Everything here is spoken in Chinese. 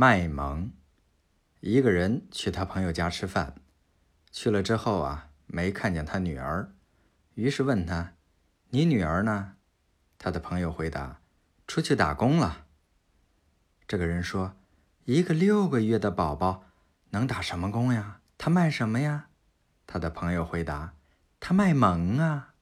卖萌。一个人去他朋友家吃饭，去了之后啊，没看见他女儿，于是问他：“你女儿呢？”他的朋友回答：“出去打工了。”这个人说：“一个六个月的宝宝能打什么工呀？他卖什么呀？”他的朋友回答：“他卖萌啊。”